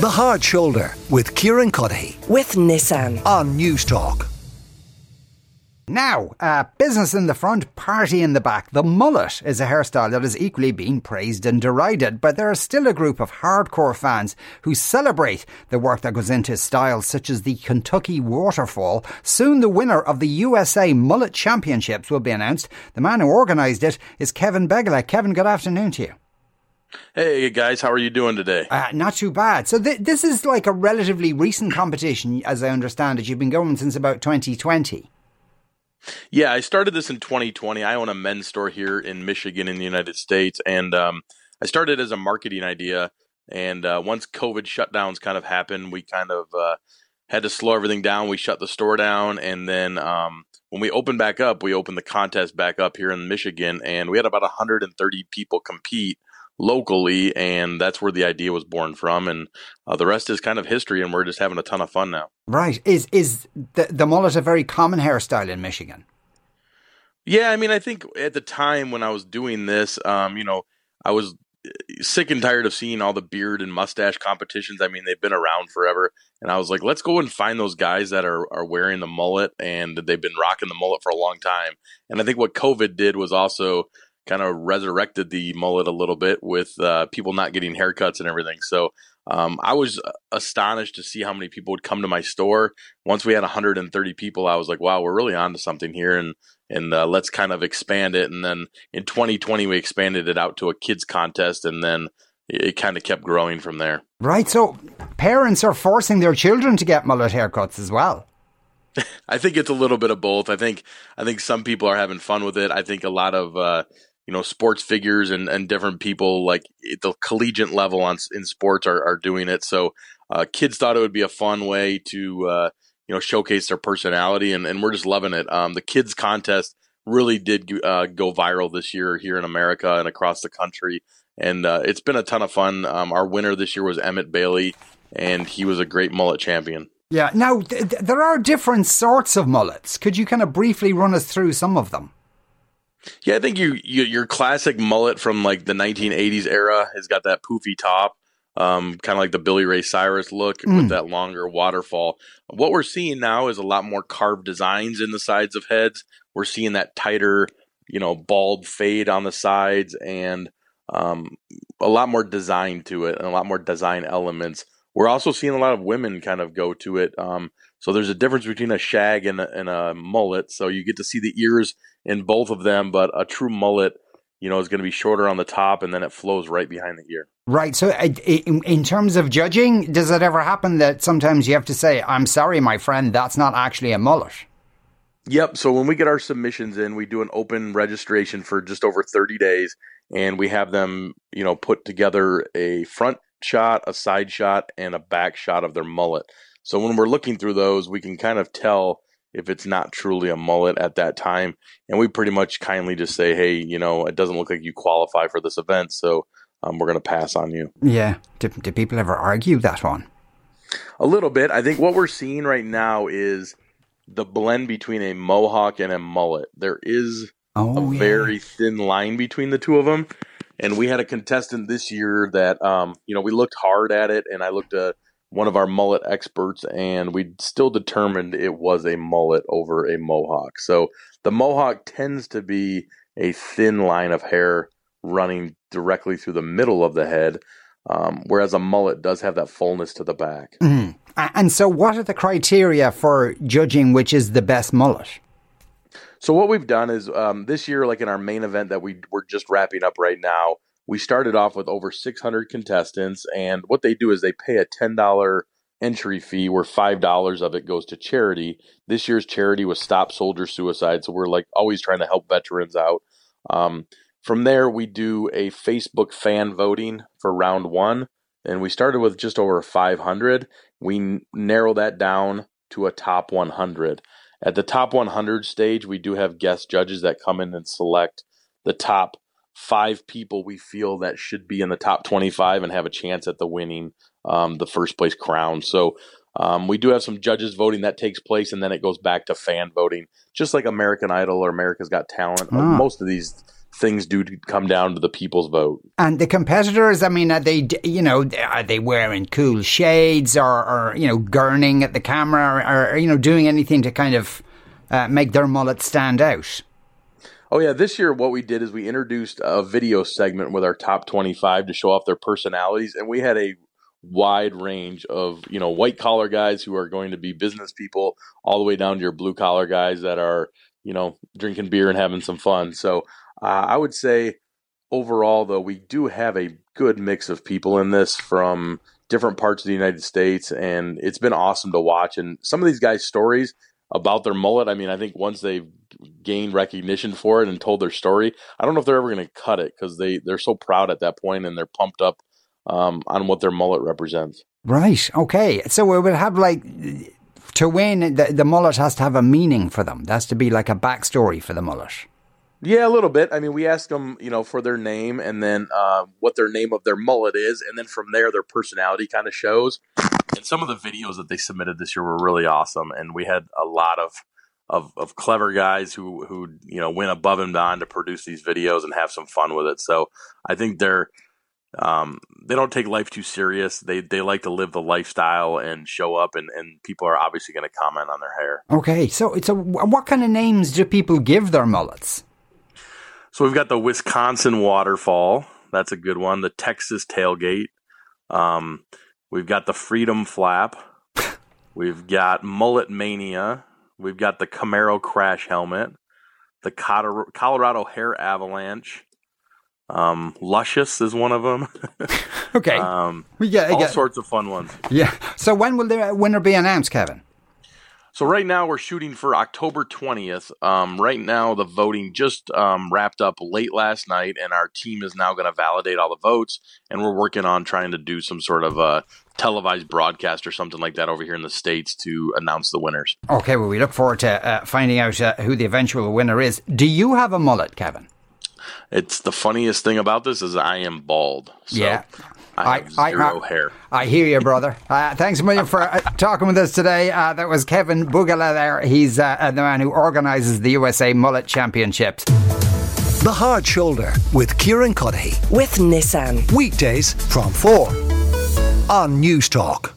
The Hard Shoulder with Kieran Cuddihy with Nissan. on Newstalk. Now, uh, business in the front, party in the back. The mullet is a hairstyle that has equally been praised and derided, but there are still a group of hardcore fans who celebrate the work that goes into styles such as the Kentucky Waterfall. Soon the winner of the USA Mullet Championships will be announced. The man who organised it is Kevin Begala. Kevin, good afternoon to you. Hey guys, how are you doing today? Uh, not too bad. So th- this is like a relatively recent competition, as I understand it. You've been going since about 2020. Yeah, I started this in 2020. I own a men's store here in Michigan in the United States, and um, I started as a marketing idea. And uh, once COVID shutdowns kind of happened, we kind of uh, had to slow everything down. We shut the store down, and then um, when we opened back up, we opened the contest back up here in Michigan, and we had about 130 people compete locally, and that's where the idea was born from. And uh, the rest is kind of history, and we're just having a ton of fun now. Right. Is is the, the mullet a very common hairstyle in Michigan? Yeah, I mean, I think at the time when I was doing this, um, you know, I was uh, sick and tired of seeing all the beard and mustache competitions. I mean, they've been around forever, and I was like, let's go and find those guys that are are wearing the mullet and they've been rocking the mullet for a long time. And I think what COVID did was also kind of resurrected the mullet a little bit with uh, people not getting haircuts and everything. So um, I was astonished to see how many people would come to my store. Once we had 130 people, I was like, "Wow, we're really on to something here," and and uh, let's kind of expand it. And then in 2020, we expanded it out to a kids contest, and then it, it kind of kept growing from there. Right. So parents are forcing their children to get mullet haircuts as well. I think it's a little bit of both. I think I think some people are having fun with it. I think a lot of uh, you know sports figures and, and different people like the collegiate level on in sports are, are doing it. So uh, kids thought it would be a fun way to uh, you know showcase their personality, and, and we're just loving it. Um, the kids contest really did uh, go viral this year here in America and across the country, and uh, it's been a ton of fun. Um, our winner this year was Emmett Bailey, and he was a great mullet champion. Yeah. Now th- th- there are different sorts of mullets. Could you kind of briefly run us through some of them? Yeah, I think you, you your classic mullet from like the 1980s era has got that poofy top, um, kind of like the Billy Ray Cyrus look Mm. with that longer waterfall. What we're seeing now is a lot more carved designs in the sides of heads. We're seeing that tighter, you know, bald fade on the sides and um, a lot more design to it and a lot more design elements. We're also seeing a lot of women kind of go to it. Um, so there's a difference between a shag and a, and a mullet. So you get to see the ears in both of them, but a true mullet, you know, is going to be shorter on the top and then it flows right behind the ear. Right. So uh, in, in terms of judging, does it ever happen that sometimes you have to say, "I'm sorry, my friend, that's not actually a mullet"? Yep. So when we get our submissions in, we do an open registration for just over 30 days and we have them, you know, put together a front shot, a side shot, and a back shot of their mullet. So when we're looking through those, we can kind of tell if it's not truly a mullet at that time. And we pretty much kindly just say, hey, you know, it doesn't look like you qualify for this event. So um, we're going to pass on you. Yeah. Do, do people ever argue that one? A little bit. I think what we're seeing right now is the blend between a mohawk and a mullet. There is Oh, a yeah. very thin line between the two of them. And we had a contestant this year that, um, you know, we looked hard at it, and I looked at one of our mullet experts, and we still determined it was a mullet over a mohawk. So the mohawk tends to be a thin line of hair running directly through the middle of the head, um, whereas a mullet does have that fullness to the back. A- And so, what are the criteria for judging which is the best mullet? So what we've done is um, this year, like in our main event that we we're just wrapping up right now, we started off with over 600 contestants, and what they do is they pay a ten dollar entry fee, where five dollars of it goes to charity. This year's charity was Stop Soldier Suicide, so we're like always trying to help veterans out. Um, from there, we do a Facebook fan voting for round one, and we started with just over 500. We n- narrow that down to a top 100. At the top 100 stage, we do have guest judges that come in and select the top five people we feel that should be in the top 25 and have a chance at the winning um, the first place crown. So um, we do have some judges voting that takes place, and then it goes back to fan voting, just like American Idol or America's Got Talent. Ah. Most of these things do come down to the people's vote. And the competitors, I mean, are they, you know, are they wearing cool shades or, or you know, gurning at the camera or, or you know, doing anything to kind of uh, make their mullet stand out? Oh yeah, this year what we did is we introduced a video segment with our top 25 to show off their personalities and we had a wide range of, you know, white collar guys who are going to be business people all the way down to your blue collar guys that are, you know, drinking beer and having some fun. So, uh, I would say overall though we do have a good mix of people in this from different parts of the United States and it's been awesome to watch and some of these guys stories about their mullet. I mean, I think once they've gained recognition for it and told their story, I don't know if they're ever going to cut it because they they're so proud at that point and they're pumped up um, on what their mullet represents. Right. Okay. So we would have like to win. The, the mullet has to have a meaning for them. That's to be like a backstory for the mullet. Yeah, a little bit. I mean, we asked them, you know, for their name and then uh, what their name of their mullet is, and then from there, their personality kind of shows. And some of the videos that they submitted this year were really awesome, and we had a lot of of, of clever guys who who you know went above and beyond to produce these videos and have some fun with it. So I think they're um, they don't take life too serious. They they like to live the lifestyle and show up, and, and people are obviously going to comment on their hair. Okay, so so what kind of names do people give their mullets? So we've got the Wisconsin waterfall. That's a good one. The Texas tailgate. Um, we've got the Freedom flap. We've got Mullet Mania. We've got the Camaro crash helmet. The Colorado hair avalanche. Um, Luscious is one of them. okay. Um, we get, all sorts of fun ones. Yeah. So when will the winner be announced, Kevin? So right now we're shooting for October 20th. Um, right now the voting just um, wrapped up late last night, and our team is now going to validate all the votes, and we're working on trying to do some sort of a televised broadcast or something like that over here in the states to announce the winners. Okay, well we look forward to uh, finding out uh, who the eventual winner is. Do you have a mullet, Kevin? It's the funniest thing about this is I am bald. So yeah. I have I, zero I, hair. I hear you, brother. Uh, thanks a million for uh, talking with us today. Uh, that was Kevin Bugala there. He's uh, uh, the man who organises the USA Mullet Championships. The Hard Shoulder with Kieran Cuddihy. With Nissan. Weekdays from 4 on Newstalk.